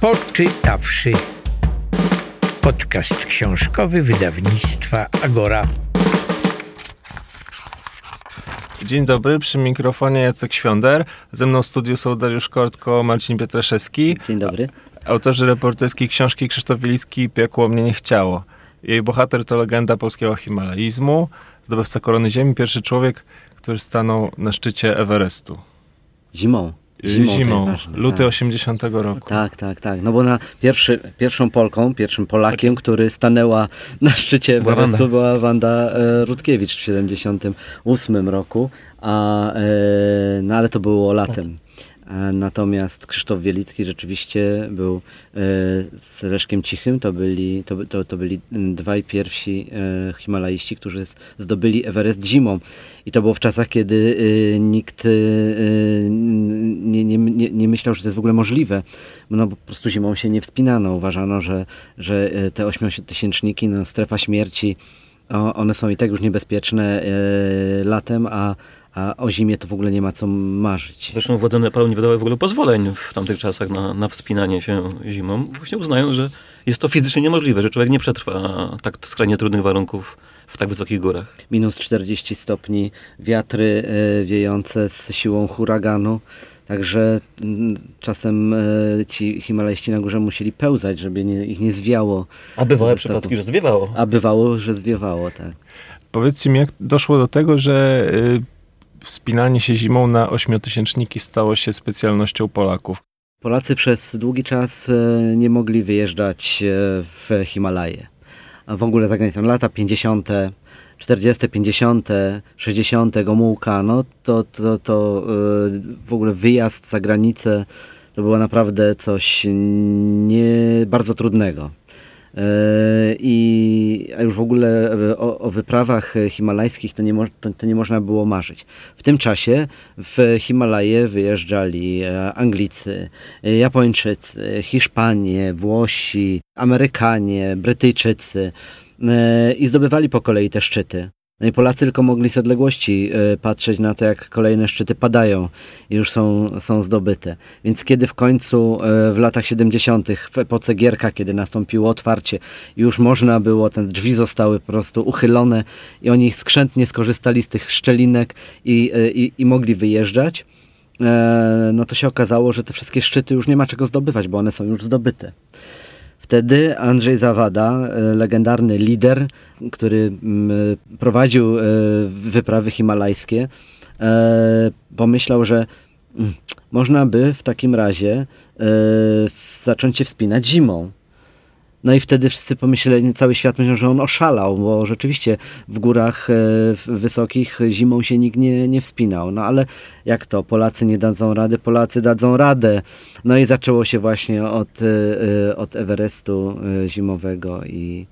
Poczytawszy. Podcast książkowy wydawnictwa Agora. Dzień dobry, przy mikrofonie Jacek Świąder. Ze mną w studiu są Dariusz Kortko, Marcin Pietraszewski. Dzień dobry. Autorzy reporterskiej książki Krzysztof Wilicki Piekło mnie nie chciało. Jej bohater to legenda polskiego himalaizmu, zdobywca korony ziemi, pierwszy człowiek, który stanął na szczycie Everestu. Zimą. Zimą, Zimą ważne, luty tak. 80 roku. Tak, tak, tak. No bo na pierwszy, pierwszą Polką, pierwszym Polakiem, który stanęła na szczycie Była Wanda. była Wanda e, Rutkiewicz w 78 roku, a, e, no ale to było latem. Natomiast Krzysztof Wielicki rzeczywiście był e, z Leszkiem Cichym, to byli, to, to, to byli dwaj pierwsi e, himalaiści, którzy zdobyli Everest zimą. I to było w czasach, kiedy e, nikt nie, nie, nie, nie myślał, że to jest w ogóle możliwe. No po prostu zimą się nie wspinano. Uważano, że, że te ośmiotysięczniki, no, strefa śmierci, one są i tak już niebezpieczne latem, a, a o zimie to w ogóle nie ma co marzyć. Zresztą władze Nepalu nie wydały w ogóle pozwoleń w tamtych czasach na, na wspinanie się zimą, właśnie uznając, że jest to fizycznie niemożliwe, że człowiek nie przetrwa tak skrajnie trudnych warunków w tak wysokich górach. minus 40 stopni, wiatry e, wiejące z siłą huraganu. Także mm, czasem e, ci himalajści na górze musieli pełzać, żeby nie, ich nie zwiało. A bywały przypadki, że zwiewało. A bywało, że zwiewało, tak. Powiedzcie mi, jak doszło do tego, że y, wspinanie się zimą na ośmiotysięczniki stało się specjalnością Polaków? Polacy przez długi czas e, nie mogli wyjeżdżać e, w Himalaje. W ogóle za granicą lata 50., 40., 50., 60. Gomułka, no to, to, to e, w ogóle wyjazd za granicę to było naprawdę coś nie bardzo trudnego. E, I już w ogóle e, o, o wyprawach e, himalajskich to nie, mo- to, to nie można było marzyć. W tym czasie w Himalaje wyjeżdżali Anglicy, Japończycy, Hiszpanie, Włosi, Amerykanie, Brytyjczycy i zdobywali po kolei te szczyty. No i Polacy tylko mogli z odległości e, patrzeć na to, jak kolejne szczyty padają i już są, są zdobyte. Więc kiedy w końcu e, w latach 70., w epoce Gierka, kiedy nastąpiło otwarcie, już można było, te drzwi zostały po prostu uchylone i oni skrzętnie skorzystali z tych szczelinek i, e, i, i mogli wyjeżdżać, no to się okazało, że te wszystkie szczyty już nie ma czego zdobywać, bo one są już zdobyte. Wtedy Andrzej Zawada, e, legendarny lider, który mm, prowadził e, wyprawy himalajskie, e, pomyślał, że mm, można by w takim razie e, zacząć się wspinać zimą. No i wtedy wszyscy pomyśleli, cały świat myślał, że on oszalał, bo rzeczywiście w górach e, wysokich zimą się nikt nie, nie wspinał. No ale jak to? Polacy nie dadzą rady, Polacy dadzą radę. No i zaczęło się właśnie od, e, e, od Everestu zimowego i,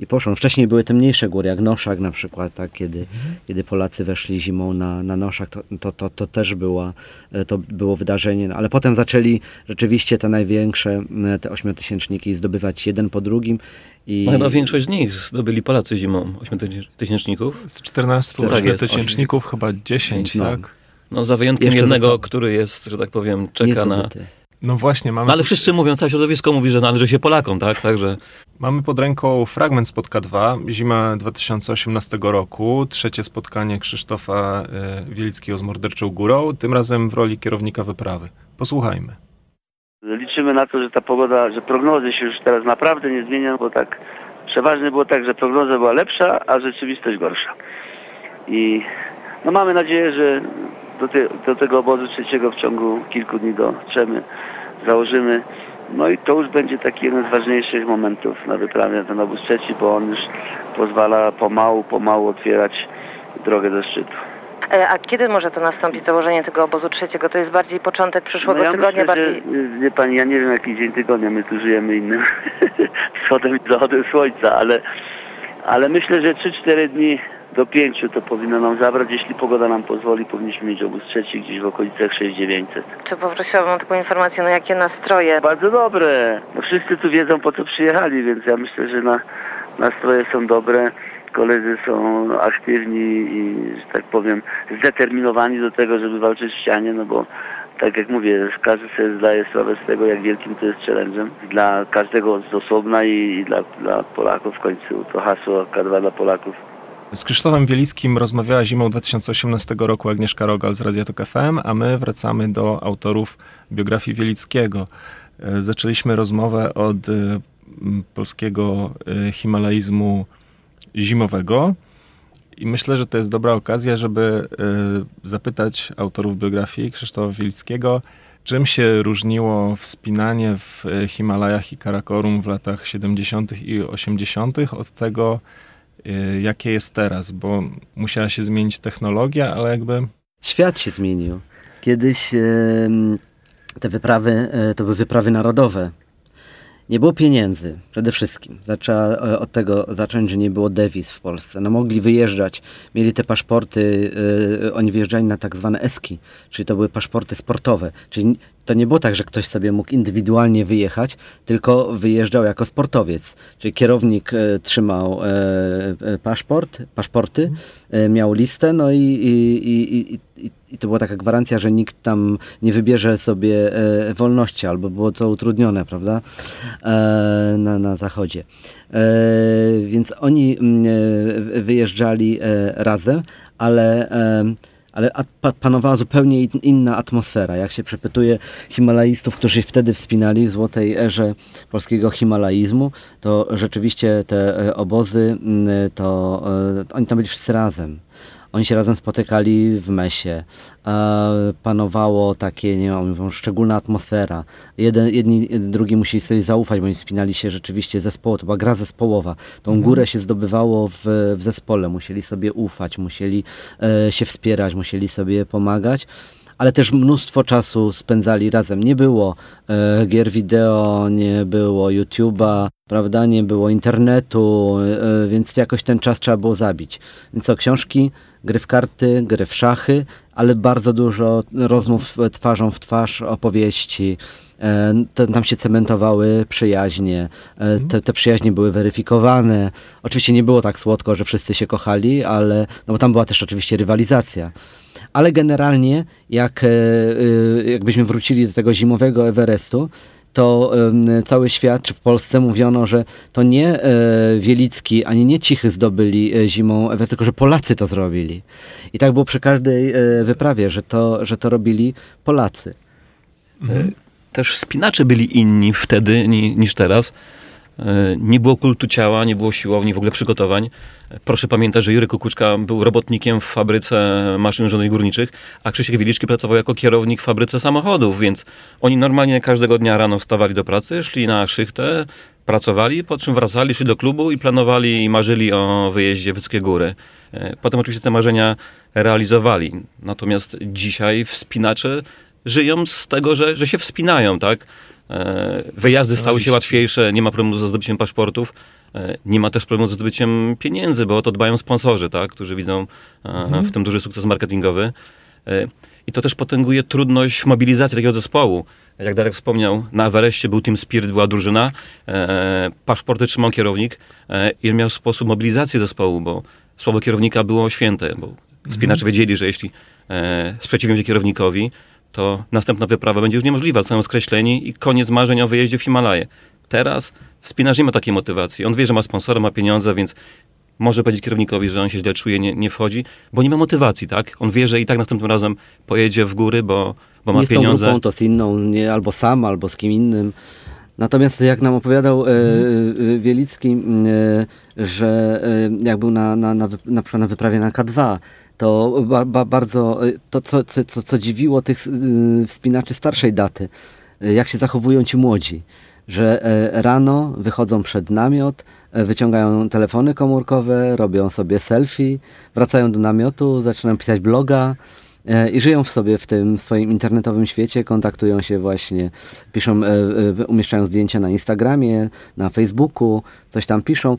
i poszło. Wcześniej były te mniejsze góry, jak Noszak na przykład, tak? kiedy, kiedy Polacy weszli zimą na, na Noszak, to, to, to, to też była, e, to było wydarzenie. No, ale potem zaczęli rzeczywiście te największe, e, te ośmiotysięczniki zdobywać jeden po drugim. I, No chyba większość z nich zdobyli Polacy zimą, ośmiotysięczników. Z 14 Tak ośmiotysięczników chyba 10, No. tak? No za wyjątkiem Jeszcze jednego, zostało. który jest, że tak powiem, czeka na... No właśnie, mamy, No ale tu- wszyscy mówią, całe środowisko mówi, że należy się Polakom, tak? Także mamy pod ręką fragment z K2, zima 2018 roku, trzecie spotkanie Krzysztofa y, Wielickiego z Morderczą Górą, tym razem w roli kierownika wyprawy. Posłuchajmy. Liczymy na to, że ta pogoda, że prognozy się już teraz naprawdę nie zmienią, bo tak przeważnie było tak, że prognoza była lepsza, a rzeczywistość gorsza. I no mamy nadzieję, że do, te, do tego obozu trzeciego w ciągu kilku dni dotrzemy, założymy. No i to już będzie taki jeden z ważniejszych momentów na wyprawie na ten obóz trzeci, bo on już pozwala pomału, pomału otwierać drogę do szczytu. E, A kiedy może to nastąpić, założenie tego obozu trzeciego? To jest bardziej początek przyszłego No ja tygodnia, myślę, bardziej... że, y, wie pani, ja nie wiem jaki dzień tygodnia, my tu żyjemy innym wschodem i zachodem słońca, ale, ale myślę, że 3-4 dni do 5 to powinno nam zabrać, jeśli pogoda nam pozwoli, powinniśmy mieć obóz trzeci gdzieś w okolicach 6900. Czy poprosiłabym o taką informację, no jakie nastroje? Bardzo dobre, no wszyscy tu wiedzą po co przyjechali, więc ja myślę, że na, nastroje są dobre. Koledzy są aktywni i, że tak powiem, zdeterminowani do tego, żeby walczyć w ścianie, no bo tak jak mówię, każdy sobie zdaje sprawę z tego, jak wielkim to jest challenge'em dla każdego z osobna i, i dla, dla Polaków w końcu. To hasło K2 dla Polaków. Z Krzysztofem Wielickim rozmawiała zimą 2018 roku Agnieszka Rogal z Radia Tok FM, a my wracamy do autorów biografii Wielickiego. E, Zaczęliśmy rozmowę od e, polskiego e, himalaizmu zimowego i myślę, że to jest dobra okazja, żeby zapytać autorów biografii Krzysztofa Wielickiego, czym się różniło wspinanie w Himalajach i Karakorum w latach 70. i 80. od tego, jakie jest teraz, bo musiała się zmienić technologia, ale jakby Świat się zmienił. Kiedyś te wyprawy e, to były wyprawy narodowe. Nie było pieniędzy, przede wszystkim. Zaczęła e, od tego zacząć, że nie było dewiz w Polsce. No mogli wyjeżdżać, mieli te paszporty, e, oni wyjeżdżali na tak zwane eski, czyli to były paszporty sportowe. Czyli to nie było tak, że ktoś sobie mógł indywidualnie wyjechać, tylko wyjeżdżał jako sportowiec. Czyli kierownik e, trzymał paszport, paszporty, miał listę, no i, i, i, i, i, to była taka gwarancja, że nikt tam nie wybierze sobie e, wolności, albo było to utrudnione, prawda, e, na, na zachodzie. E, więc oni mm, e, wyjeżdżali e, razem, ale, e, ale panowała zupełnie in- inna atmosfera. Jak się przepytuje Himalajstów, którzy wtedy wspinali w złotej erze polskiego himalaizmu, to rzeczywiście te obozy, mm, to oni tam byli wszyscy razem. Oni się razem spotykali w mesie. E, panowało takie, nie wiem, szczególna atmosfera. Jeden, jedni, drugi musieli sobie zaufać, bo oni wspinali się rzeczywiście zespołowo. To była gra zespołowa. Tą górę się zdobywało w, w zespole. Musieli sobie ufać, musieli e, się wspierać, musieli sobie pomagać. Ale też mnóstwo czasu spędzali razem. Nie było e, gier wideo, nie było YouTube'a, prawda, nie było internetu, e, więc jakoś ten czas trzeba było zabić. Więc co, książki, gry w karty, gry w szachy, ale bardzo dużo rozmów twarzą w twarz, opowieści. E, tam się cementowały przyjaźnie. E, te, te przyjaźnie były weryfikowane. Oczywiście nie było tak słodko, że wszyscy się kochali, ale no bo tam była też oczywiście rywalizacja. Ale generalnie, jak, e, jakbyśmy wrócili do tego zimowego Everestu, to cały świat, czy w Polsce mówiono, że to nie e, Wielicki, ani nie Cichy zdobyli e, zimą Everest, tylko że Polacy to zrobili. I tak było przy każdej e, wyprawie, że to, że to robili Polacy. Też spinacze byli inni wtedy ni, niż teraz. E, Nie było kultu ciała, nie było siłowni, w ogóle przygotowań. Proszę pamiętać, że Jurek Kukuczka był robotnikiem w fabryce maszyn urządzeń górniczych, a Krzysiek Wieliczki pracował jako kierownik w fabryce samochodów, więc oni normalnie każdego dnia rano wstawali do pracy, szli na szychtę, pracowali, po czym wracali, szli do klubu i planowali i marzyli o wyjeździe w Wysokie Góry. E, Potem oczywiście te marzenia realizowali. Natomiast dzisiaj wspinacze żyją z tego, że, że się wspinają, tak? E, Wyjazdy stały się łatwiejsze, nie ma problemu ze zdobyciem paszportów, e, nie ma też problemu ze zdobyciem pieniędzy, bo o to dbają sponsorzy, tak? którzy widzą e, w tym duży sukces marketingowy. I to też potęguje trudność mobilizacji takiego zespołu. Jak Darek wspomniał, na Everestie był Team Spirit, była drużyna, paszporty trzymał kierownik i miał sposób mobilizacji zespołu, bo słowo kierownika było święte, bo wspinacze wiedzieli, że jeśli sprzeciwią się kierownikowi, to następna wyprawa będzie już niemożliwa, są skreśleni i koniec marzeń o wyjeździe w Himalaje. Teraz wspinacz nie ma takiej motywacji. On wie, że ma sponsora, ma pieniądze, więc może powiedzieć kierownikowi, że on się źle czuje, nie, nie wchodzi, bo nie ma motywacji, tak? On wie, że i tak następnym razem pojedzie w góry, bo, bo ma nie z tą pieniądze. grupą, to z inną, nie, albo sam, albo z kim innym. Natomiast jak nam opowiadał e, e, Wielicki, e, że e, jak był na, na, na, na na wyprawie na K2, to ba, ba, bardzo e, to, co, co, co, dziwiło tych e, wspinaczy starszej daty, e, jak się zachowują ci młodzi. Że e, rano wychodzą przed namiot, e, wyciągają telefony komórkowe, robią sobie selfie, wracają do namiotu, zaczynają pisać bloga, E, i żyją w sobie w tym swoim internetowym świecie, kontaktują się właśnie, piszą, umieszczają zdjęcia na Instagramie, na Facebooku, coś tam piszą.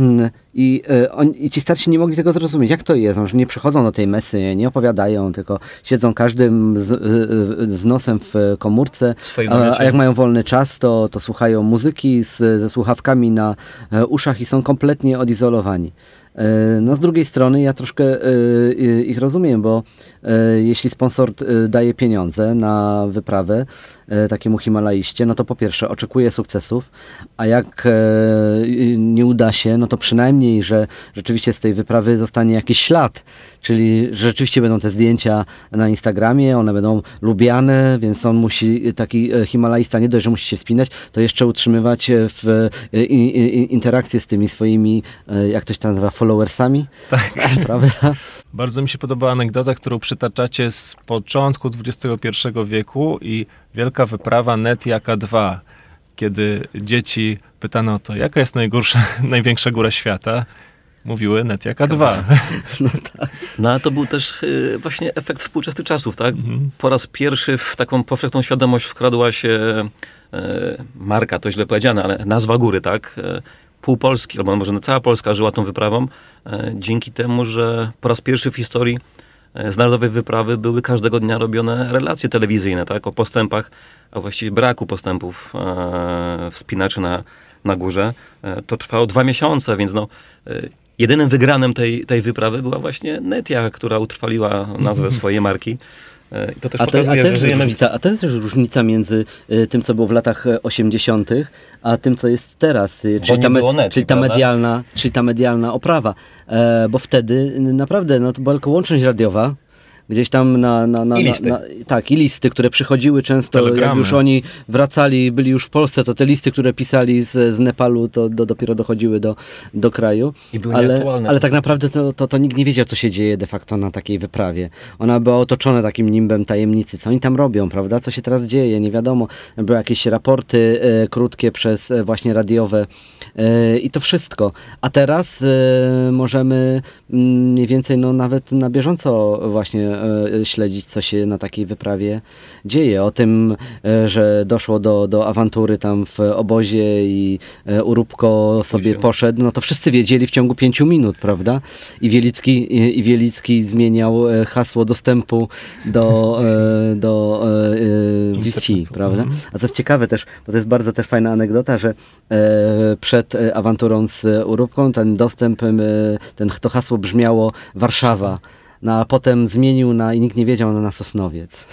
Mm, I, e, on, I ci starsi nie mogli tego zrozumieć. Jak to jest? Że nie przychodzą do tej mesy, nie opowiadają, tylko siedzą każdym z, e, z nosem w komórce, a, a jak mają wolny czas, to, to słuchają muzyki z, ze słuchawkami na e, uszach i są kompletnie odizolowani. E, no z drugiej strony ja troszkę e, ich rozumiem, bo e, jeśli sponsor daje pieniądze na wyprawę takiemu Himalaiście, no to po pierwsze oczekuje sukcesów, a jak nie uda się, no to przynajmniej, że rzeczywiście z tej wyprawy zostanie jakiś ślad, czyli rzeczywiście będą te zdjęcia na Instagramie, one będą lubiane, więc on musi, taki Himalajista nie dość, że musi się wspinać, to jeszcze utrzymywać w interakcję z tymi swoimi, jak ktoś tam nazywa, followersami. Tak. Prawda? Bardzo mi się podoba anegdota, którą przytaczacie z początku XXI wieku i wielka wyprawa Netiaka 2, kiedy dzieci pytano o to, jaka jest najgorsza, największa góra świata mówiły Netiaka 2. No, tak. no ale to był też y, właśnie efekt współczesnych czasów, tak? Mhm. Po raz pierwszy w taką powszechną świadomość wkradła się y, marka, to źle powiedziane, ale nazwa góry, tak? Y, pół Polski, albo może cała Polska żyła tą wyprawą, e, dzięki temu, że po raz pierwszy w historii z narodowej wyprawy były każdego dnia robione relacje telewizyjne, tak, o postępach, a właściwie braku postępów e, wspinaczy na, na górze. E, to trwało dwa miesiące, więc no, e, jedynym wygranym tej, tej wyprawy była właśnie Netia, która utrwaliła nazwę swojej marki. E, to też a, te, a, też żyjemy... różnica, a to jest też różnica między y, tym, co było w latach 80., e, a tym, co jest teraz, czyli, ta, me, czyli ta, medialna, czyli ta medialna oprawa. E, bo wtedy naprawdę no, to była tylko łączność radiowa, gdzieś tam na, na, na, I listy. na, tak, i listy, które przychodziły często, Telegramy. jak już oni wracali, byli już w Polsce, to te listy, które pisali z, z Nepalu, to do, dopiero dochodziły do, do kraju. I były ale, ale tak naprawdę to, to, to nikt nie wiedział, co się dzieje de facto na takiej wyprawie. Ona była otoczona takim nimbem tajemnicy, co oni tam robią, prawda, co się teraz dzieje, nie wiadomo. Były jakieś raporty e, krótkie przez e, właśnie radiowe e, i to wszystko. A teraz e, możemy mm, mniej więcej, no nawet na bieżąco właśnie śledzić, co się na takiej wyprawie dzieje. O tym, e, że doszło do, do awantury tam w obozie i e, Urubko sobie poszedł, no to wszyscy wiedzieli w ciągu pięciu minut, prawda? I Wielicki, i Wielicki zmieniał hasło dostępu do, do Wi-Fi, prawda? Mhm. A co jest ciekawe też, bo to jest bardzo też fajna anegdota, że przed awanturą z Urubką ten dostęp, ten, to hasło brzmiało Warszawa no a potem zmienił na, i nikt nie wiedział, na Sosnowiec.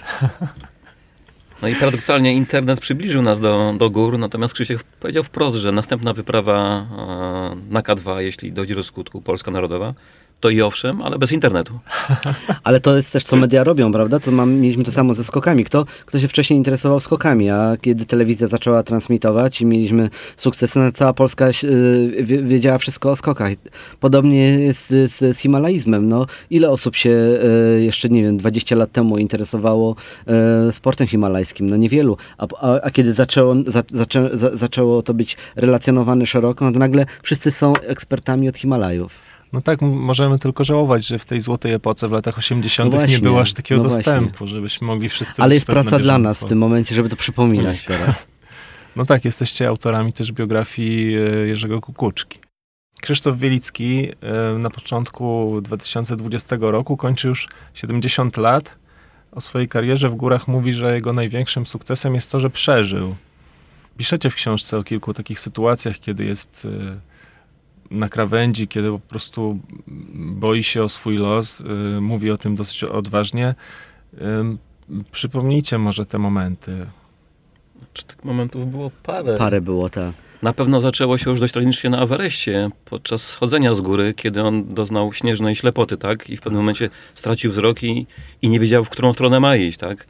No i paradoksalnie internet przybliżył nas do, do gór, natomiast Krzysiek powiedział wprost, że następna wyprawa e, na K2, jeśli dojdzie do skutku, Polska Narodowa, to i owszem, ale bez internetu. Ale to jest też, co media robią, prawda? To mam, mieliśmy to samo ze skokami. Kto, kto się wcześniej interesował skokami, a kiedy telewizja zaczęła transmitować i mieliśmy sukcesy, no cała Polska yy, wiedziała wszystko o skokach. Podobnie jest z, z himalaizmem. No, ile osób się yy, jeszcze, nie wiem, 20 lat temu interesowało yy, sportem himalajskim? No niewielu. A, a, a kiedy zaczęło, za, zaczę, za, zaczęło to być relacjonowane szeroko, no to nagle wszyscy są ekspertami od Himalajów. No tak, możemy tylko żałować, że w tej złotej epoce w latach 80. No nie było aż takiego no dostępu, żebyśmy mogli wszyscy... Ale jest praca dla nas w tym momencie, żeby to przypominać teraz. No tak, jesteście autorami też biografii e, Jerzego Kukuczki. Krzysztof Wielicki e, na początku 2020 roku kończy już 70 lat. O swojej karierze w górach mówi, że jego największym sukcesem jest to, że przeżył. Piszecie w książce o kilku takich sytuacjach, kiedy jest e, na krawędzi, kiedy po prostu boi się o swój los, y, mówi o tym dosyć odważnie. Y, przypomnijcie może te momenty. Czy tych momentów było parę? Parę było, tak. Na pewno zaczęło się już dość tragicznie na Awereście, podczas schodzenia z góry, kiedy on doznał śnieżnej ślepoty, tak? I w pewnym momencie stracił wzrok i, i nie wiedział, w którą stronę ma iść, tak?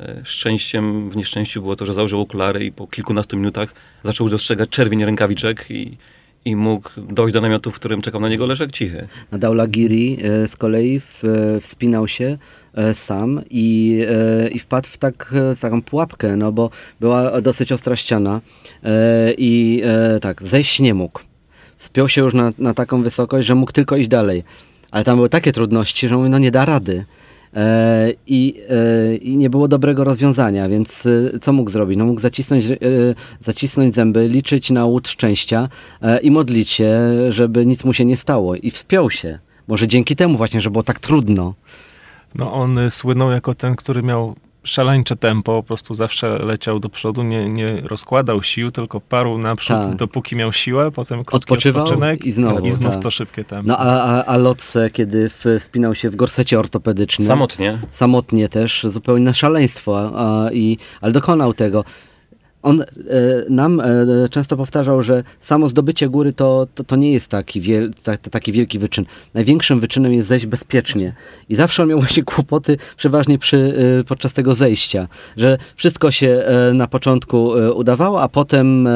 E, szczęściem w nieszczęściu było to, że założył okulary i po kilkunastu minutach zaczął dostrzegać czerwień rękawiczek i, i mógł dojść do namiotu, w którym czekał na niego Leszek Cichy. Na Daulagiri e, z kolei w, e, wspinał się e, sam i, i wpadł w tak, taką pułapkę, no bo była dosyć ostra ściana i tak, zejść nie mógł. Wspiął się już na, na taką wysokość, że mógł tylko iść dalej. Ale tam były takie trudności, że mówię, no nie da rady. E, i, e, i nie było dobrego rozwiązania, więc e, co mógł zrobić? No mógł zacisnąć, zacisnąć zęby, liczyć na łód szczęścia i modlić się, żeby nic mu się nie stało i wspiął się. Może dzięki temu właśnie, że było tak trudno. No on słynął jako ten, który miał szaleńcze tempo, po prostu zawsze leciał do przodu, nie, nie rozkładał sił, tylko parł naprzód, Tak. dopóki miał siłę, potem krótki Odpoczywał odpoczynek i znowu, i znów tak. to szybkie tempo. No a, a, a Lotse, kiedy w, wspinał się w gorsecie ortopedycznym, Samotnie. samotnie też, zupełnie na szaleństwo, a, i, ale dokonał tego. On e, nam e, często powtarzał, że samo zdobycie góry to, to, to nie jest taki, wiel, ta, taki wielki wyczyn. Największym wyczynem jest zejść bezpiecznie. I zawsze on miał właśnie kłopoty przeważnie przy, e, podczas tego zejścia, że wszystko się na początku udawało, a potem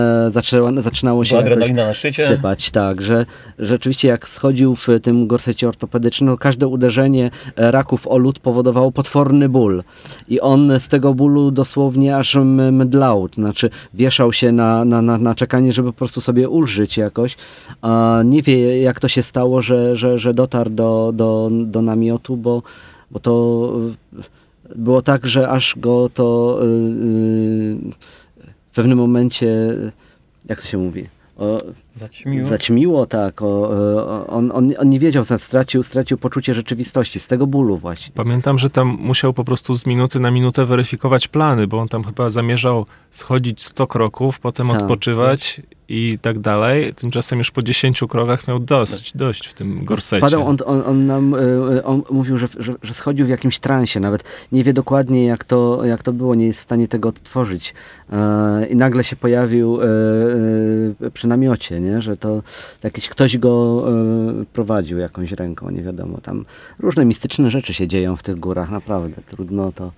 zaczynało się Była jakoś adrenalina na szczycie. sypać, tak, że rzeczywiście jak schodził w tym gorsecie ortopedycznym, no każde uderzenie raków o lód powodowało potworny ból. I on z tego bólu dosłownie aż mdlał, to znaczy wieszał się na, na, na, na czekanie, żeby po prostu sobie ulżyć jakoś. A nie wie jak to się stało, że, że, że dotarł do, do, do namiotu, bo, bo to e, było tak, że aż go to e, e, w pewnym momencie, jak to się mówi, o, Zaćmiło. Zaćmiło, tak. O, o, on, on, on nie wiedział, stracił, stracił poczucie rzeczywistości z tego bólu właśnie. Pamiętam, że tam musiał po prostu z minuty na minutę weryfikować plany, bo on tam chyba zamierzał schodzić 100 kroków, potem Tak. odpoczywać i tak dalej. Tymczasem już po 10 krokach miał dość, dość w tym gorsecie. Padał, on, on, on nam y, on mówił, że, że, że schodził w jakimś transie, nawet nie wie dokładnie jak to, jak to było, nie jest w stanie tego odtworzyć. E, I nagle się pojawił e, e, przy namiocie, nie? że to jakiś ktoś go e, prowadził jakąś ręką, nie wiadomo. Tam różne mistyczne rzeczy się dzieją w tych górach, naprawdę. Trudno to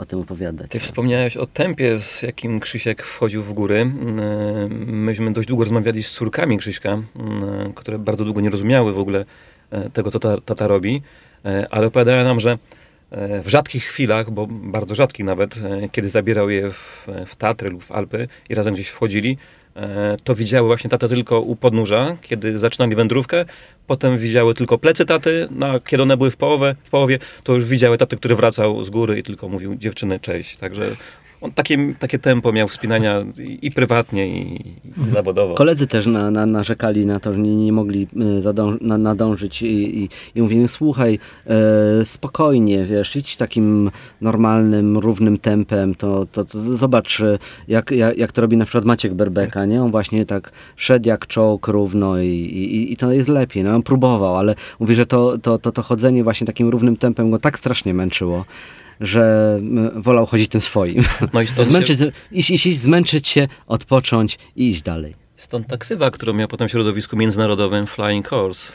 o tym opowiadać. Ty wspomniałeś o tempie, z jakim Krzysiek wchodził w góry. Yy, Myśmy dość długo rozmawiali z córkami Krzyśka, yy, które bardzo długo nie rozumiały w ogóle yy, tego, co ta, tata robi, Yy, ale opowiadają nam, że yy, w rzadkich chwilach, bo bardzo rzadkich nawet, kiedy zabierał je w, w Tatry lub w Alpy i razem gdzieś wchodzili, to widziały właśnie tatę tylko u podnóża, kiedy zaczynali wędrówkę, potem widziały tylko plecy taty, no, a kiedy one były w połowie, w połowie, to już widziały tatę, który wracał z góry i tylko mówił dziewczyny cześć. Także on takie, takie tempo miał wspinania i, prywatnie, i, i zawodowo. Koledzy też na, na, narzekali na to, że nie, nie mogli y, zadąż, na, nadążyć i, i, i mówili, słuchaj, e, spokojnie, wiesz, idź takim normalnym, równym tempem, to, to, to zobacz, e, jak, jak, jak to robi na przykład Maciek Berbeka, nie? On właśnie tak szedł jak czołg równo i, i, i to jest lepiej, no on próbował, ale mówi, że to, to, to, to chodzenie właśnie takim równym tempem go tak strasznie męczyło, że m, wolał chodzić tym swoim. No i stąd, Zmęczyć, się, iść, iść, iść, zmęczyć się, odpocząć i iść dalej. stąd ta ksywa, którą miał potem w środowisku międzynarodowym Flying Horse.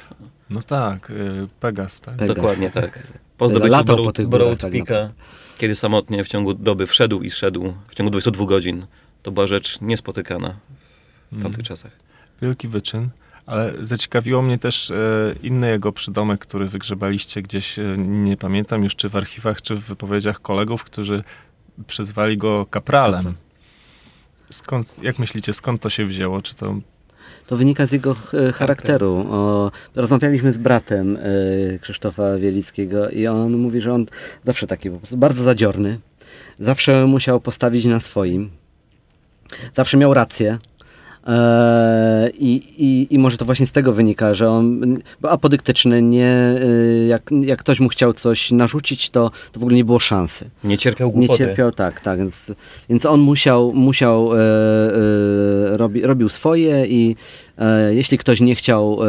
No tak, y, Pegas, tak. Pegas. Dokładnie tak. Po zdobyciu Latał po tak Peaka, kiedy samotnie w ciągu doby wszedł i zszedł w ciągu 22 godzin. To była rzecz niespotykana w tamtych czasach. Wielki wyczyn. Ale zaciekawiło mnie też e, inny jego przydomek, który wygrzebaliście gdzieś, e, nie pamiętam już czy w archiwach, czy w wypowiedziach kolegów, którzy przyzwali go kapralem. Skąd, jak myślicie, skąd to się wzięło? Czy to To wynika z jego e, charakteru. O, rozmawialiśmy z bratem e, Krzysztofa Wielickiego i on mówi, że on zawsze taki po prostu bardzo zadziorny. Zawsze musiał postawić na swoim. Zawsze miał rację. E, I, i, I może to właśnie z tego wynika, że on był apodyktyczny, nie, e, jak, jak ktoś mu chciał coś narzucić, to, to w ogóle nie było szansy. Nie cierpiał Nie głupoty. cierpiał, tak, tak. Więc, więc on musiał, musiał e, e, robi, robił swoje i jeśli ktoś nie chciał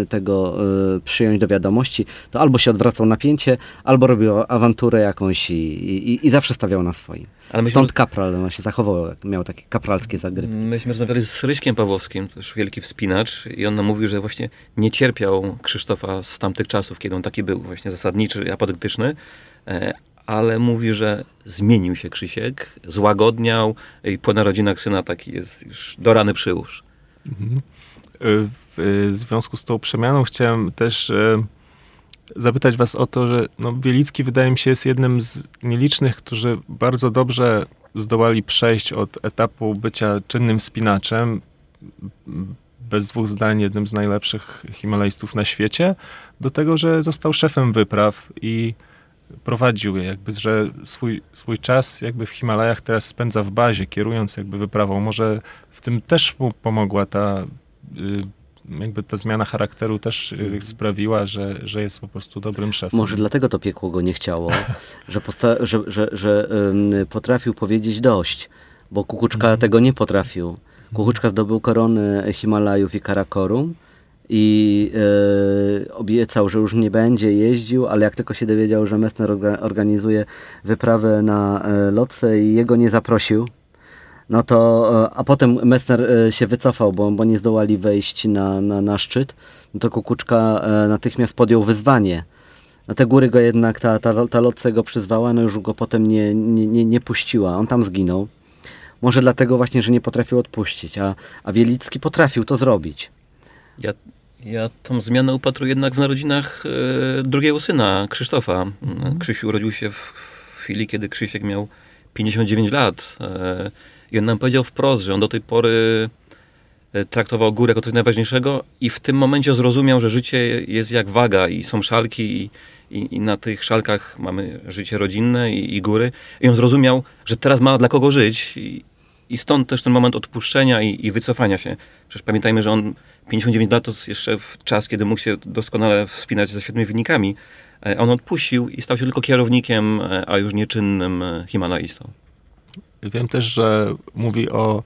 e, tego e, przyjąć do wiadomości, to albo się odwracał napięcie, albo robił awanturę jakąś i, i, i zawsze stawiał na swoim. Ale myśmy, Stąd kapral właśnie zachował, miał takie kapralskie zagrywki. myśmy rozmawiali z Ryśkiem Pawłowskim, też wielki wspinacz, i on nam mówił, że właśnie nie cierpiał Krzysztofa z tamtych czasów, kiedy on taki był właśnie zasadniczy apodyktyczny, e, ale mówi, że zmienił się Krzysiek, złagodniał i po narodzinach syna taki jest już do rany przyłóż. Y, W y, związku z tą przemianą chciałem też y, zapytać was o to, że no, Wielicki wydaje mi się jest jednym z nielicznych, którzy bardzo dobrze zdołali przejść od etapu bycia czynnym wspinaczem, bez dwóch zdań jednym z najlepszych himalajstów na świecie, do tego, że został szefem wypraw i prowadził je, jakby, że swój, swój czas jakby w Himalajach teraz spędza w bazie, kierując jakby wyprawą. Może w tym też mu pomogła ta y, jakby ta zmiana charakteru też y, sprawiła, że, że jest po prostu dobrym szefem. Może dlatego to piekło go nie chciało, że, że, że, że ym, potrafił powiedzieć dość, bo Kukuczka tego nie potrafił. Kukuczka zdobył koronę Himalajów i Karakorum i e, obiecał, że już nie będzie jeździł, ale jak tylko się dowiedział, że Messner orga- organizuje wyprawę na e, Lotse i jego nie zaprosił, no to, e, a potem Messner się wycofał, bo, bo nie zdołali wejść na, na, na szczyt, no to Kukuczka natychmiast podjął wyzwanie. Na te góry go jednak ta, ta, ta Lotse go przyzwała, no już go potem nie, nie, nie, nie puściła. On tam zginął. Może dlatego właśnie, że nie potrafił odpuścić, a, a Wielicki potrafił to zrobić. Ja, ja tą zmianę upatruję jednak w narodzinach e, drugiego syna, Krzysztofa. Krzysiu urodził się w, w chwili, kiedy Krzysiek miał 59 lat. E, I on nam powiedział wprost, że on do tej pory e, traktował górę jako coś najważniejszego i w tym momencie zrozumiał, że życie jest jak waga i są szalki i, i, i na tych szalkach mamy życie rodzinne i, i góry. I on zrozumiał, że teraz ma dla kogo żyć i, i stąd też ten moment odpuszczenia i, i wycofania się. Przecież pamiętajmy, że on 59 lat to jeszcze w czas, kiedy mógł się doskonale wspinać ze świetnymi wynikami. E, On odpuścił i stał się tylko kierownikiem, e, a już nieczynnym e, Himalajstą. Wiem też, że mówi o,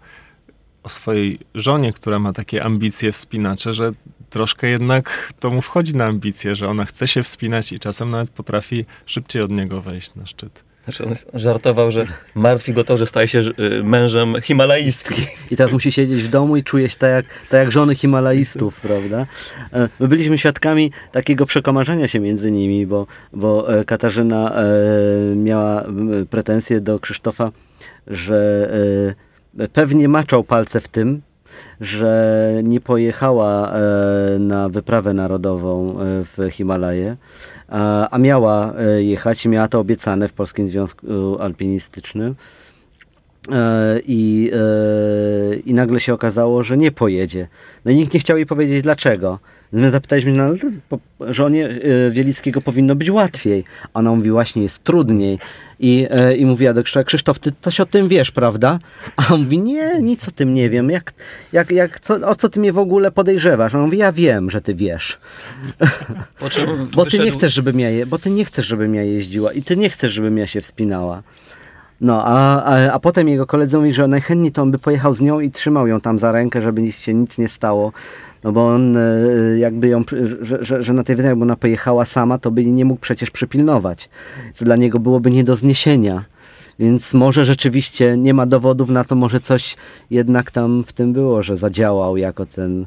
o swojej żonie, która ma takie ambicje wspinacze, że troszkę jednak to mu wchodzi na ambicje, że ona chce się wspinać i czasem nawet potrafi szybciej od niego wejść na szczyt. Znaczy on żartował, że martwi go to, że staje się e, mężem Himalajstki. I teraz musi siedzieć w domu i czuje się tak jak, tak jak żony Himalajstów, prawda? E, My byliśmy świadkami takiego przekomarzenia się między nimi, bo, bo e, Katarzyna e, miała pretensje do Krzysztofa, że pewnie maczał palce w tym, że nie pojechała e, na wyprawę narodową e, w Himalaje, a, miała e, jechać i miała to obiecane w Polskim Związku Alpinistycznym. I, I nagle się okazało, że nie pojedzie. No i nikt nie chciał jej powiedzieć dlaczego. My zapytaliśmy, no, żonie e, Wielickiego powinno być łatwiej. Ona mówi, właśnie jest trudniej. I, e, i mówiła do Krzysztofa, Krzysztof, ty coś o tym wiesz, prawda? A on mówi, nie, nic o tym nie wiem. Jak, jak, jak, co, o co ty mnie w ogóle podejrzewasz? A on mówi, ja wiem, że ty wiesz. Bo ty nie chcesz, żebym ja, je, bo ty nie chcesz, żebym ja jeździła i ty nie chcesz, żebym ja się wspinała. No, a, a, a potem jego koledzy mówi, że najchętniej to on by pojechał z nią i trzymał ją tam za rękę, żeby się nic nie stało. No bo on e, jakby ją, że, że, że na tej wydaje, jakby ona pojechała sama, to by nie mógł przecież przypilnować. Co dla niego byłoby nie do zniesienia. Więc może rzeczywiście nie ma dowodów na to, może coś jednak tam w tym było, że zadziałał jako ten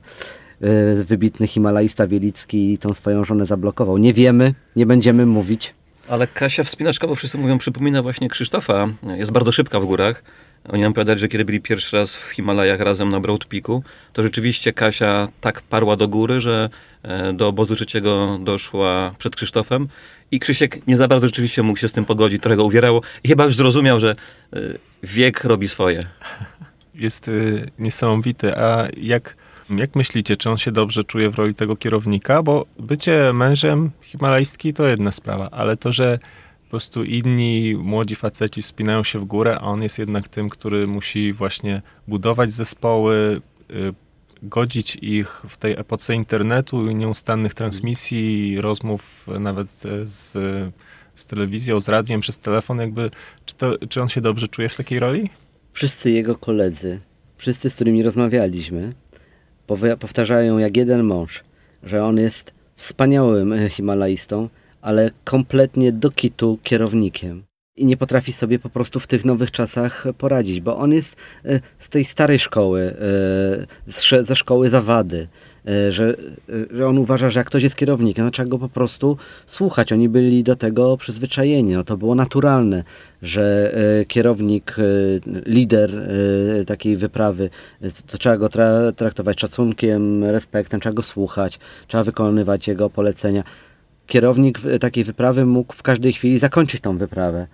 e, wybitny Himalajista Wielicki i tą swoją żonę zablokował. Nie wiemy, nie będziemy mówić. Ale Kasia wspinaczka, bo wszyscy mówią, przypomina właśnie Krzysztofa. Jest bardzo szybka w górach. Oni nam powiadali, że kiedy byli pierwszy raz w Himalajach razem na Broad Peaku, to rzeczywiście Kasia tak parła do góry, że e, do obozu trzeciego doszła przed Krzysztofem i Krzysiek nie za bardzo rzeczywiście mógł się z tym pogodzić, trochę go uwierało i chyba już zrozumiał, że e, wiek robi swoje. Jest y, niesamowity. A jak, jak myślicie, czy on się dobrze czuje w roli tego kierownika? Bo bycie mężem himalajski to jedna sprawa, ale to, że po prostu inni młodzi faceci wspinają się w górę, a on jest jednak tym, który musi właśnie budować zespoły, y, godzić ich w tej epoce internetu i nieustannych transmisji, rozmów nawet z, z telewizją, z radiem, przez telefon, jakby, czy, to, czy on się dobrze czuje w takiej roli? Wszyscy jego koledzy, wszyscy, z którymi rozmawialiśmy, powtarzają jak jeden mąż, że on jest wspaniałym Himalajstą, ale kompletnie do kitu kierownikiem. I nie potrafi sobie po prostu w tych nowych czasach poradzić, bo on jest e, z tej starej szkoły, e, ze szkoły zawady, e, że, że on uważa, że jak ktoś jest kierownikiem, to trzeba go po prostu słuchać. Oni byli do tego przyzwyczajeni, no to było naturalne, że kierownik, lider takiej wyprawy, to trzeba go tra- traktować szacunkiem, respektem, trzeba go słuchać, trzeba wykonywać jego polecenia. Kierownik takiej wyprawy mógł w każdej chwili zakończyć tą wyprawę.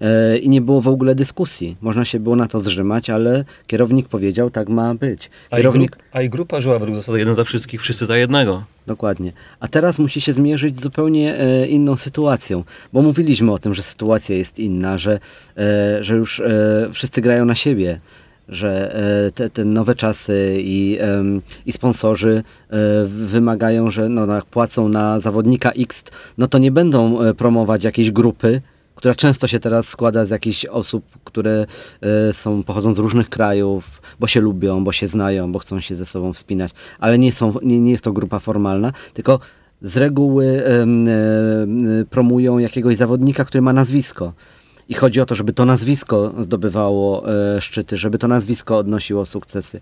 E, I nie było w ogóle dyskusji. Można się było na to zrzymać, ale kierownik powiedział, tak ma być. A i, Kierownik, grup, a i grupa żyła według zasady jeden za wszystkich, wszyscy za jednego. Dokładnie. A teraz musi się zmierzyć z zupełnie e, inną sytuacją, bo mówiliśmy o tym, że sytuacja jest inna, że, e, że już e, wszyscy grają na siebie, że e, te, te nowe czasy i, i sponsorzy e, wymagają, że no, jak płacą na zawodnika X, no to nie będą e, promować jakiejś grupy, która często się teraz składa z jakichś osób, które są, pochodzą z różnych krajów, bo się lubią, bo się znają, bo chcą się ze sobą wspinać, ale nie, są, nie, nie jest to grupa formalna, tylko z reguły promują jakiegoś zawodnika, który ma nazwisko. I chodzi o to, żeby to nazwisko zdobywało e, szczyty, żeby to nazwisko odnosiło sukcesy.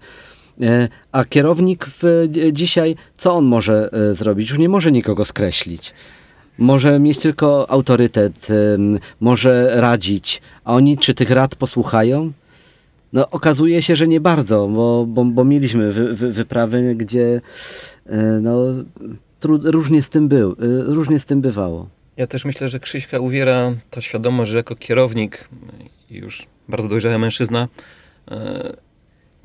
E, a kierownik w, e, dzisiaj, co on może zrobić? Już nie może nikogo skreślić. Może mieć tylko autorytet, może radzić, a oni czy tych rad posłuchają? No okazuje się, że nie bardzo, bo, bo, bo mieliśmy wy, wy, wyprawy, gdzie no, tru, różnie, z tym był, różnie z tym bywało. Ja też myślę, że Krzyśka uwiera ta świadomość, że jako kierownik i już bardzo dojrzały mężczyzna e,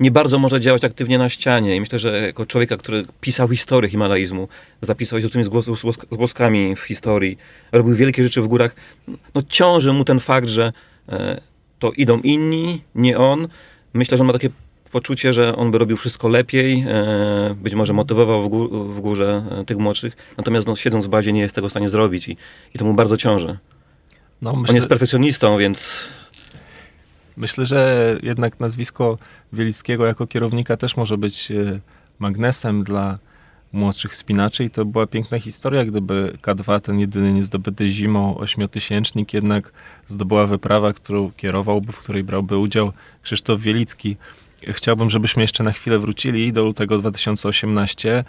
nie bardzo może działać aktywnie na ścianie. I myślę, że jako człowieka, który pisał historię himalaizmu, zapisał się z tymi zgłos- zgłoskami w historii, robił wielkie rzeczy w górach, no ciąży mu ten fakt, że e, to idą inni, nie on. Myślę, że on ma takie poczucie, że on by robił wszystko lepiej, e, być może motywował w, gó- w górze e, tych młodszych, natomiast no, siedząc w bazie nie jest tego w stanie zrobić i, i to mu bardzo ciąży. No, On myślę, jest perfekcjonistą, więc myślę, że jednak nazwisko Wielickiego jako kierownika też może być e, magnesem dla młodszych wspinaczy i to była piękna historia, gdyby K2, ten jedyny niezdobyty zimą ośmiotysięcznik, jednak zdobyła wyprawa, którą kierowałby, w której brałby udział Krzysztof Wielicki. Chciałbym, żebyśmy jeszcze na chwilę wrócili do lutego 2018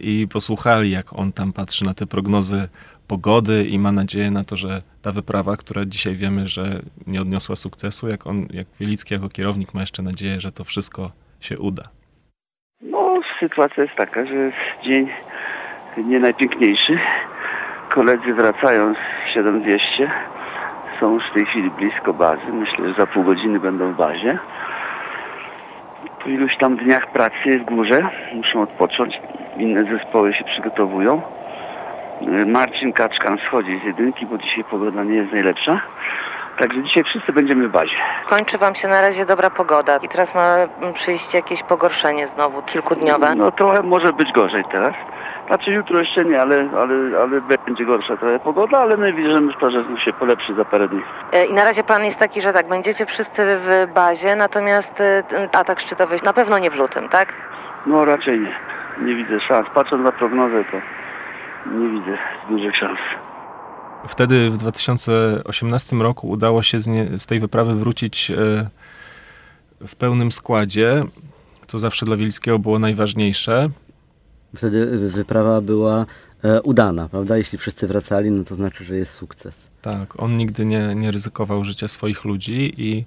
i posłuchali, jak on tam patrzy na te prognozy pogody i ma nadzieję na to, że ta wyprawa, która dzisiaj wiemy, że nie odniosła sukcesu, jak on, jak Wielicki jako kierownik ma jeszcze nadzieję, że to wszystko się uda. No, sytuacja jest taka, że dzień nie najpiękniejszy. Koledzy wracają z 7200. Są już w tej chwili blisko bazy. Myślę, że za pół godziny będą w bazie. Po iluś tam dniach pracy w górze muszą odpocząć. Inne zespoły się przygotowują. Marcin Kaczkan schodzi z jedynki, bo dzisiaj pogoda nie jest najlepsza. Także dzisiaj wszyscy będziemy w bazie. Kończy Wam się na razie dobra pogoda i teraz ma przyjść jakieś pogorszenie znowu, kilkudniowe. No trochę może być gorzej teraz. Znaczy jutro jeszcze nie, ale, ale, ale będzie gorsza trochę pogoda, ale my wierzymy w to, że się polepszy za parę dni. E, I na razie plan jest taki, że tak, będziecie wszyscy w bazie, natomiast e, ten atak szczytowy na pewno nie w lutym, tak? No raczej nie. Nie widzę szans. Patrząc na prognozę, to nie widzę dużych szans. Wtedy w 2018 roku udało się z, nie, z tej wyprawy wrócić e, w pełnym składzie. To zawsze dla Wielickiego było najważniejsze. Wtedy wyprawa była e, udana, prawda? Jeśli wszyscy wracali, no to znaczy, że jest sukces. Tak, on nigdy nie, nie ryzykował życia swoich ludzi i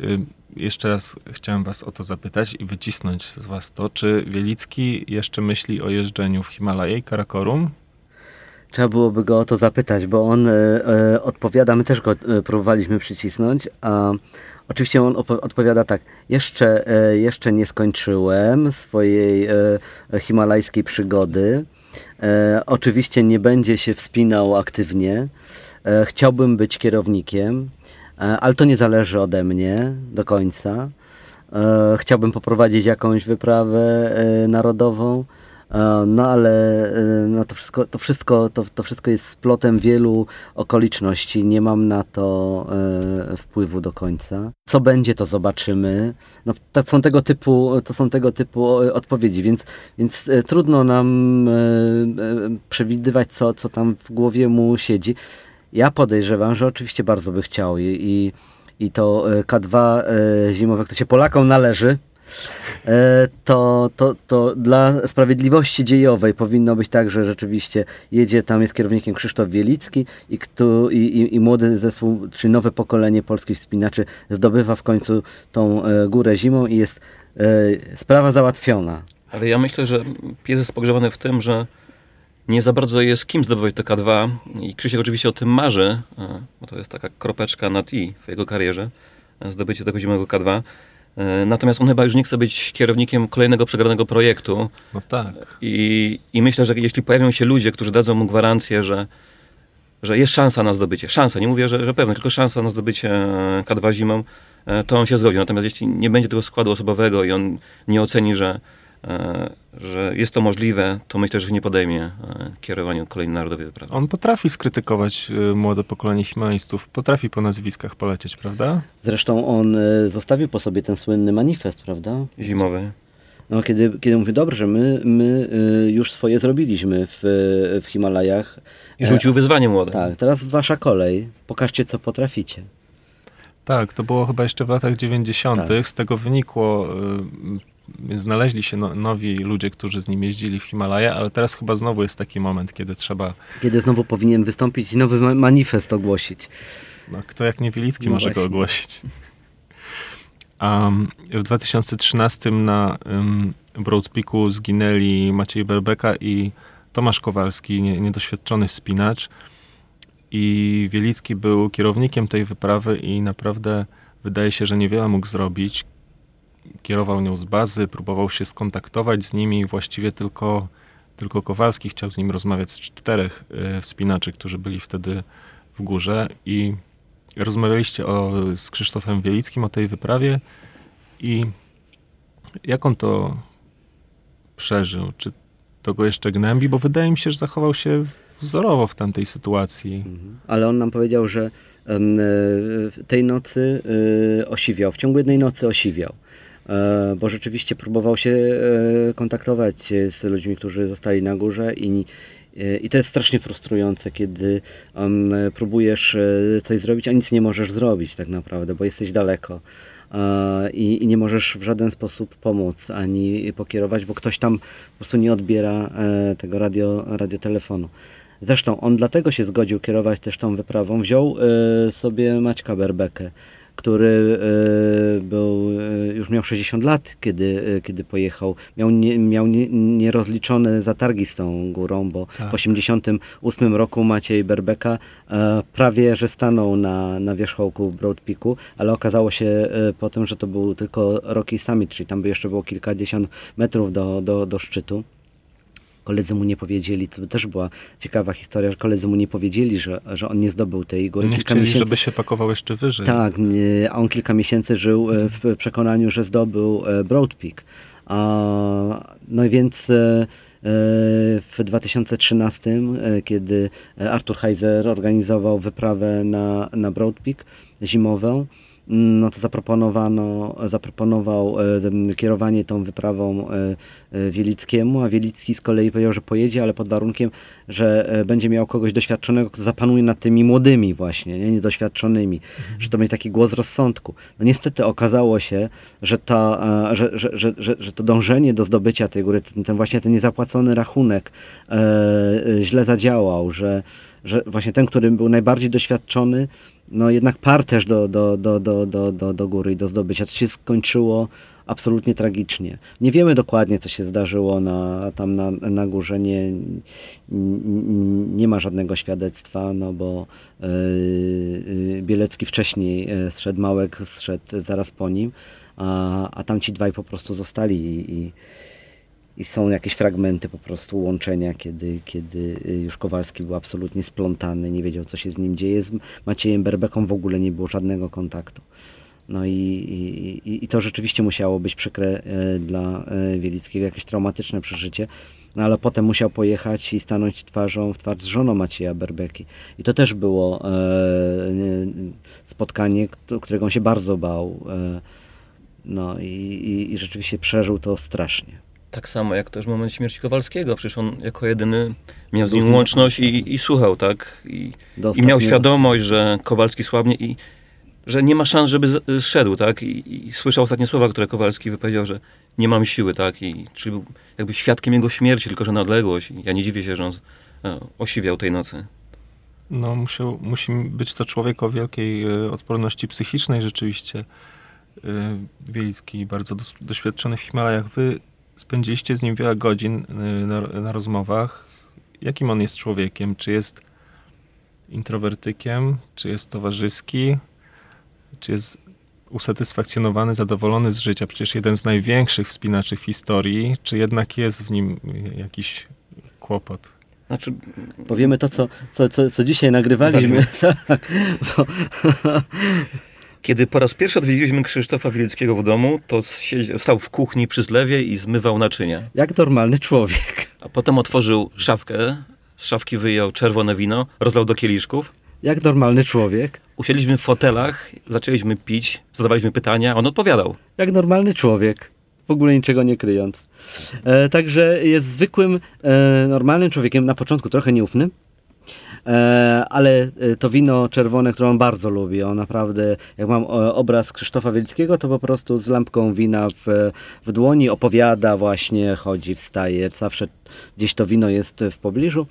y, jeszcze raz chciałem was o to zapytać i wycisnąć z was to, czy Wielicki jeszcze myśli o jeżdżeniu w Himalaje i Karakorum? Trzeba byłoby go o to zapytać, bo on e, e, odpowiada, my też go e, próbowaliśmy przycisnąć, a oczywiście on odpowiada tak, jeszcze, jeszcze nie skończyłem swojej himalajskiej przygody, oczywiście nie będzie się wspinał aktywnie, chciałbym być kierownikiem, ale to nie zależy ode mnie do końca. Chciałbym poprowadzić jakąś wyprawę narodową, no ale e, no to, wszystko, to, wszystko, to, to wszystko jest splotem wielu okoliczności. Nie mam na to e, wpływu do końca. Co będzie, to zobaczymy. No, to, są tego typu, to są tego typu e, odpowiedzi, więc, więc e, trudno nam e, e, przewidywać, co, co tam w głowie mu siedzi. Ja podejrzewam, że oczywiście bardzo by chciał i, i, i to e, K2 e, zimowe, które się Polakom należy, e, to, to, to dla sprawiedliwości dziejowej powinno być tak, że rzeczywiście jedzie tam, jest kierownikiem Krzysztof Wielicki i, kto, i, i, i młody zespół, czy nowe pokolenie polskich wspinaczy zdobywa w końcu tą e, górę zimą i jest e, sprawa załatwiona. Ale ja myślę, że pies jest pogrzebany w tym, że nie za bardzo jest kim zdobywać to K2 i Krzysiek oczywiście o tym marzy, e, bo to jest taka kropeczka nad i w jego karierze, e, zdobycie tego zimowego K2. E, Natomiast on chyba już nie chce być kierownikiem kolejnego przegranego projektu No tak. i, i myślę, że jeśli pojawią się ludzie, którzy dadzą mu gwarancję, że, że jest szansa na zdobycie, szansa, nie mówię, że, że pewne, tylko szansa na zdobycie e, K2 zimą, e, to on się zgodzi. Natomiast jeśli nie będzie tego składu osobowego i on nie oceni, że, że jest to możliwe, to myślę, że się nie podejmie e, kierowania kolejnej narodowej wyprawy. On potrafi skrytykować y, młode pokolenie himalistów, potrafi po nazwiskach polecieć, prawda? Zresztą on e, zostawił po sobie ten słynny manifest, prawda? Zimowy. No, kiedy, kiedy mówi, dobrze, my, my już swoje zrobiliśmy w, w Himalajach. I rzucił wyzwanie młode. Tak, teraz wasza kolej. Pokażcie, co potraficie. Tak, to było chyba jeszcze w latach 90. Tak. Z tego wynikło, znaleźli się no, nowi ludzie, którzy z nim jeździli w Himalaje, ale teraz chyba znowu jest taki moment, kiedy trzeba, Kiedy znowu powinien wystąpić i nowy ma- manifest ogłosić. no, kto jak nie Wielicki No może go właśnie. ogłosić. Um, w 2013 na um, Broad Peaku zginęli Maciej Berbeka i Tomasz Kowalski, nie, niedoświadczony wspinacz. I Wielicki był kierownikiem tej wyprawy i naprawdę wydaje się, że niewiele mógł zrobić. Kierował nią z bazy, próbował się skontaktować z nimi. Właściwie tylko, tylko Kowalski chciał z nim rozmawiać z czterech e, wspinaczy, którzy byli wtedy w górze. I rozmawialiście o, z Krzysztofem Wielickim o tej wyprawie i jak on to przeżył? Czy to go jeszcze gnębi? Bo wydaje mi się, że zachował się wzorowo w tamtej sytuacji. Ale on nam powiedział, że e, tej nocy e, osiwiał, w ciągu jednej nocy osiwiał. E, Bo rzeczywiście próbował się e, kontaktować z ludźmi, którzy zostali na górze i, e, i to jest strasznie frustrujące, kiedy próbujesz coś zrobić, a nic nie możesz zrobić tak naprawdę, bo jesteś daleko. I, I nie możesz w żaden sposób pomóc ani pokierować, bo ktoś tam po prostu nie odbiera tego radio, radiotelefonu. Zresztą on dlatego się zgodził kierować też tą wyprawą. Wziął sobie Maćka Berbekę, który e, był, e, już miał 60 lat, kiedy, e, kiedy pojechał. Miał, nie, miał nie, nierozliczone zatargi z tą górą, bo Tak. w 88 roku Maciej Berbeka prawie, że stanął na, na wierzchołku Broad Peaku, ale okazało się potem, że to był tylko Rocky Summit, czyli tam by jeszcze było kilkadziesiąt metrów do, do, do szczytu. Koledzy mu nie powiedzieli, to też była ciekawa historia, że koledzy mu nie powiedzieli, że, że on nie zdobył tej góry. Nie Kilka chcieli, miesięcy- żeby się pakował jeszcze wyżej. tak, a on kilka miesięcy żył e, w przekonaniu, że zdobył e, Broad Peak. A, no i więc e, w 2013, e, kiedy Arthur Heiser organizował wyprawę na, na Broad Peak zimową, no to zaproponowano, zaproponował e, kierowanie tą wyprawą e, e, Wielickiemu, a Wielicki z kolei powiedział, że pojedzie, ale pod warunkiem, że będzie miał kogoś doświadczonego, kto zapanuje nad tymi młodymi właśnie, nie? niedoświadczonymi, że to będzie taki głos rozsądku. No niestety okazało się, że, ta, że, że, że, że, że to dążenie do zdobycia tej góry, ten, ten właśnie ten niezapłacony rachunek e, źle zadziałał, że, że właśnie ten, który był najbardziej doświadczony, no jednak parł też do, do, do, do, do, do, do góry i do zdobycia. To się skończyło absolutnie tragicznie. Nie wiemy dokładnie, co się zdarzyło na, tam na, na górze. Nie, nie ma żadnego świadectwa, no bo yy, Bielecki wcześniej yy, zszedł, Małek zszedł zaraz po nim, a, a tamci dwaj po prostu zostali i, i, i są jakieś fragmenty po prostu łączenia, kiedy, kiedy y, już Kowalski był absolutnie splątany, nie wiedział, co się z nim dzieje. Z Maciejem Berbeką w ogóle nie było żadnego kontaktu. No i, i, i- to rzeczywiście musiało być przykre e, dla e, Wielickiego, jakieś traumatyczne przeżycie. No ale potem musiał pojechać i stanąć twarzą w twarz z żoną Macieja Berbeki. I to też było e, spotkanie, którego on się bardzo bał. No i, i rzeczywiście przeżył to strasznie. Tak samo jak też w momencie śmierci Kowalskiego. Przecież on jako jedyny miał z nim łączność i, i słuchał, tak? I, I miał świadomość, że Kowalski słabnie i że nie ma szans, żeby zszedł, tak? I, I słyszał ostatnie słowa, które Kowalski wypowiedział, że nie mam siły, tak? I czyli był jakby świadkiem jego śmierci, tylko że na odległość. I ja nie dziwię się, że on e, osiwiał tej nocy. No, musiał, musi być to człowiek o wielkiej e, odporności psychicznej rzeczywiście. E, Wielicki, bardzo dos- doświadczony w Himalajach. Wy spędziliście z nim wiele godzin e, na, na rozmowach. Jakim on jest człowiekiem? Czy jest introwertykiem? Czy jest towarzyski? Czy jest usatysfakcjonowany, zadowolony z życia? Przecież jeden z największych wspinaczy w historii. Czy jednak jest w nim jakiś kłopot? Znaczy, Powiemy to, co, co, co, co dzisiaj nagrywaliśmy. Tak, bo, Kiedy po raz pierwszy odwiedziliśmy Krzysztofa Wielickiego w domu, to stał w kuchni przy zlewie i zmywał naczynia. Jak normalny człowiek. A potem otworzył szafkę, z szafki wyjął czerwone wino, rozlał do kieliszków. Jak normalny człowiek. Usiedliśmy w fotelach, zaczęliśmy pić, zadawaliśmy pytania, on odpowiadał. Jak normalny człowiek. W ogóle niczego nie kryjąc. E, także jest zwykłym, e, normalnym człowiekiem, na początku trochę nieufnym, ale e, to wino czerwone, które on bardzo lubi, on naprawdę, jak mam e, obraz Krzysztofa Wielickiego, to po prostu z lampką wina w, w dłoni opowiada właśnie, chodzi, wstaje, zawsze gdzieś to wino jest w pobliżu.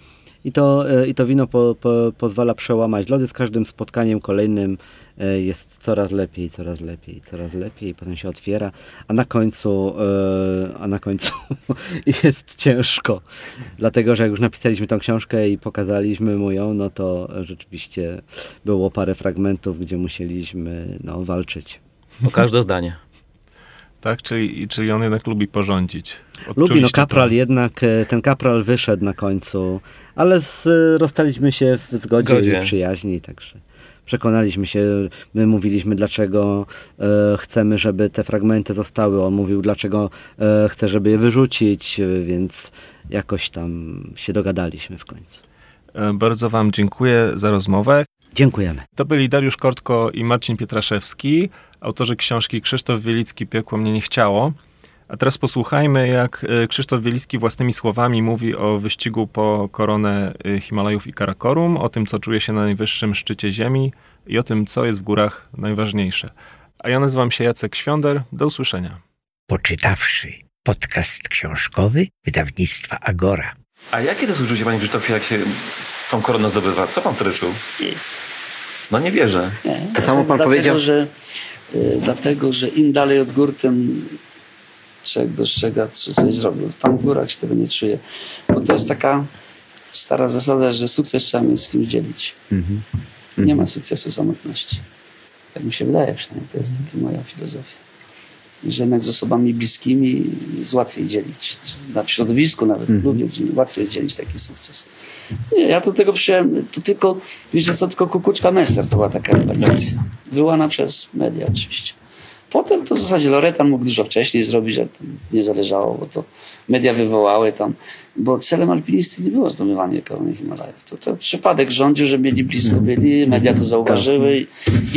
I to, e, I to wino po, po, pozwala przełamać lody. Z każdym spotkaniem kolejnym e, jest coraz lepiej, coraz lepiej, coraz lepiej. Potem się otwiera, a na końcu, e, a na końcu jest ciężko. Dlatego, że jak już napisaliśmy tą książkę i pokazaliśmy mu ją, no to rzeczywiście było parę fragmentów, gdzie musieliśmy no, walczyć. O każde zdanie. Tak, czyli, czyli on jednak lubi porządzić. Lubi, no Odczuliście kapral to. jednak, e, ten kapral wyszedł na końcu, ale z, e, rozstaliśmy się w zgodzie Zgodzie. i przyjaźni, także przekonaliśmy się, my mówiliśmy dlaczego e, chcemy, żeby te fragmenty zostały, on mówił dlaczego e, chce, żeby je wyrzucić, e, więc jakoś tam się dogadaliśmy w końcu. Bardzo Wam dziękuję za rozmowę. Dziękujemy. To byli Dariusz Kortko i Marcin Pietraszewski, autorzy książki Krzysztof Wielicki Piekło mnie nie chciało. A teraz posłuchajmy, jak e, Krzysztof Wielicki własnymi słowami mówi o wyścigu po koronę e, Himalajów i Karakorum, o tym, co czuje się na najwyższym szczycie ziemi i o tym, co jest w górach najważniejsze. A ja nazywam się Jacek Świąder. Do usłyszenia. Poczytawszy podcast książkowy wydawnictwa Agora. A jakie to jest uczucie, panie Krzysztofie, jak się tą koronę zdobywa? Co pan wtedy czuł? Nic. No nie wierzę. Nie. To samo pan dlatego, powiedział? Że, y, dlatego, że im dalej od gór, tym człowiek dostrzega, czy coś zrobił. Tam w górach się tego nie czuje. Bo to jest taka stara zasada, że sukces trzeba mieć z kimś dzielić. Mhm. Nie ma sukcesu w samotności. Tak mi się wydaje przynajmniej. To jest taka moja filozofia. Że z osobami bliskimi jest łatwiej dzielić. Na w środowisku nawet, w klubie, gdzie łatwiej jest dzielić taki sukces. Nie, ja do tego przyjąłem, to tylko, wiecie co, tylko Kukuczka Mester to była taka rywalizacja. Wyłana przez media oczywiście. Potem to w zasadzie Loretan mógł dużo wcześniej zrobić, ale nie zależało, bo to media wywołały tam, bo celem alpinisty nie było zdobywanie korony Himalajów. To, to przypadek rządził, że mieli blisko byli, media to zauważyły i,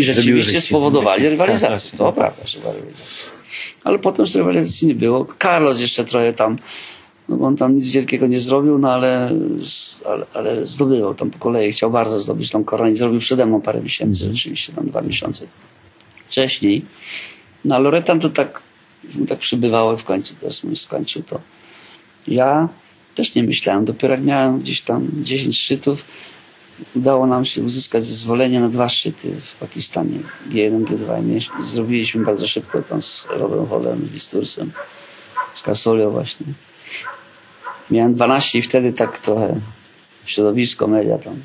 i rzeczywiście spowodowali rywalizację. To prawda, że była rywalizacja. Ale potem już rywalizacji nie było. Carlos jeszcze trochę tam no bo on tam nic wielkiego nie zrobił, no ale, ale, ale zdobywał tam po kolei. Chciał bardzo zdobyć tą koronę i zrobił przede mną parę miesięcy, rzeczywiście tam dwa miesiące wcześniej. No a Loretan to tak, mu tak przybywało w końcu też mu skończył to. Ja też nie myślałem. Dopiero jak miałem gdzieś tam 10 szczytów, udało nam się uzyskać zezwolenie na dwa szczyty w Pakistanie. G1, G2. Mieliśmy- Zrobiliśmy bardzo szybko tam z Robem Holem i z Tursem, z Kasolio właśnie. Miałem 12 i wtedy tak trochę środowisko, media tam,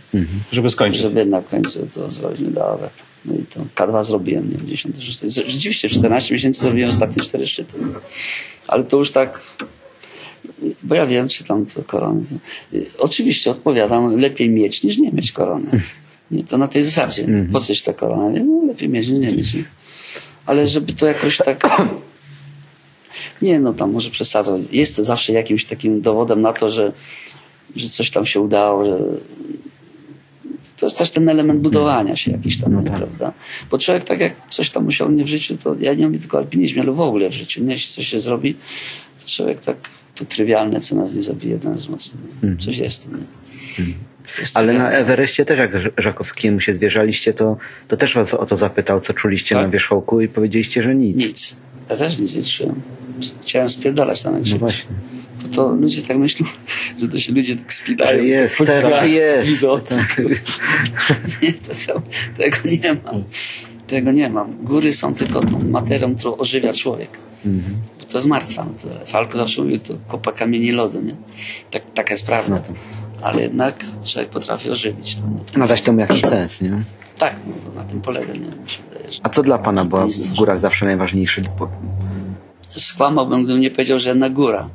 Żeby skończyć. żeby w końcu to zrobić nie dało. No i to K2 zrobiłem, nie, w 10 szczyty. Rzeczywiście 14 miesięcy zrobiłem ostatnie 4 szczyty. Ale to już tak, bo ja wiem, czy tam to korony. Oczywiście odpowiadam, lepiej mieć niż nie mieć korony. Nie, to na tej zasadzie. Po coś ta korona? Nie, no, lepiej mieć niż nie mieć. Ale żeby to jakoś tak nie, no tam może przesadzać. Jest to zawsze jakimś takim dowodem na to, że, że coś tam się udało, że to jest też ten element budowania się jakiś tam, prawda? Bo człowiek tak jak coś tam osiągnie w życiu, to ja nie mówię tylko o alpinizmie, ale w ogóle w życiu, nie? Jeśli coś się zrobi, to człowiek tak, to trywialne, co nas nie zabije, to nas mocno. Coś jest, nie? To jest Ale na. Ewerestie też jak Żakowskiemu się zwierzaliście, to, to też was o to zapytał, co czuliście Tak. na wierzchołku i powiedzieliście, że nic. Nic. Ja też nic nie czułem. Chciałem spierdalać tam jak No właśnie. Bo to ludzie tak myślą, że to się ludzie tak spinają. Jest, teraz jest. Tak. Nie, to, to, tego nie mam. Tego nie mam. Góry są tylko tą materią, którą ożywia człowiek. Mhm. Bo to jest martwa natura. Falko zawsze mówił, to kopa kamieni lodu, nie? Tak, taka jest prawda. Ale jednak człowiek potrafi ożywić to. Nie? Nadać temu jakiś sens, nie? Tak, no, to na tym polega, nie? Wydaje. A co dla pana była w górach zawsze najważniejsze? Skłamałbym, gdybym nie powiedział, że na góra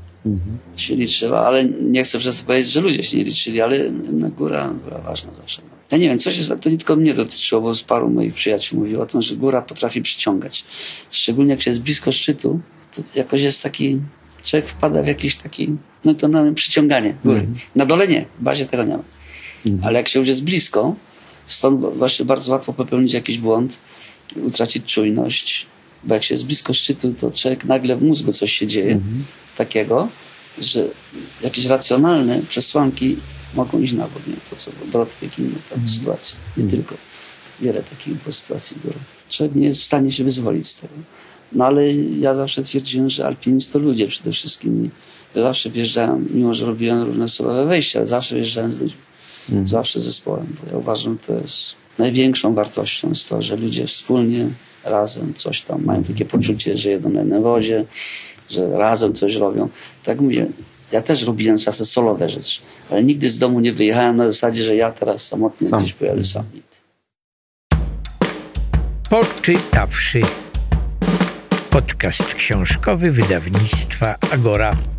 się liczyła, ale nie chcę przez to powiedzieć, że ludzie się nie liczyli, ale na góra była ważna zawsze. Ja nie wiem, coś jest, to nie tylko mnie dotyczyło, bo z paru moich przyjaciół mówiło o tym, że góra potrafi przyciągać. Szczególnie jak się jest blisko szczytu, to jakoś jest taki, człowiek wpada w jakiś taki, no to mamy przyciąganie góry. Na dole nie, w bazie tego nie ma. Ale jak się już jest blisko, stąd właśnie bardzo łatwo popełnić jakiś błąd, utracić czujność, bo jak się jest blisko szczytu, to człowiek nagle w mózgu coś się dzieje takiego, że jakieś racjonalne przesłanki mogą iść na bok. Nie? To co Brodnik i inne tam sytuacje. Nie tylko. Wiele takich było sytuacji było. Człowiek nie jest w stanie się wyzwolić z tego. No ale ja zawsze twierdziłem, że alpinizm to ludzie przede wszystkim. Ja zawsze wjeżdżałem, mimo że robiłem różne solowe wejścia, ale zawsze wjeżdżałem z ludźmi. Zawsze z zespołem. Bo ja uważam, że to jest największą wartością jest to, że ludzie wspólnie, razem coś tam mają takie poczucie, że jedą na jednej wozie, że razem coś robią. Tak mówię, ja też robiłem czasem solowe rzeczy, ale nigdy z domu nie wyjechałem na zasadzie, że ja teraz samotnie Sam. gdzieś pojadę sam. Poczytawszy. Podcast książkowy wydawnictwa Agora.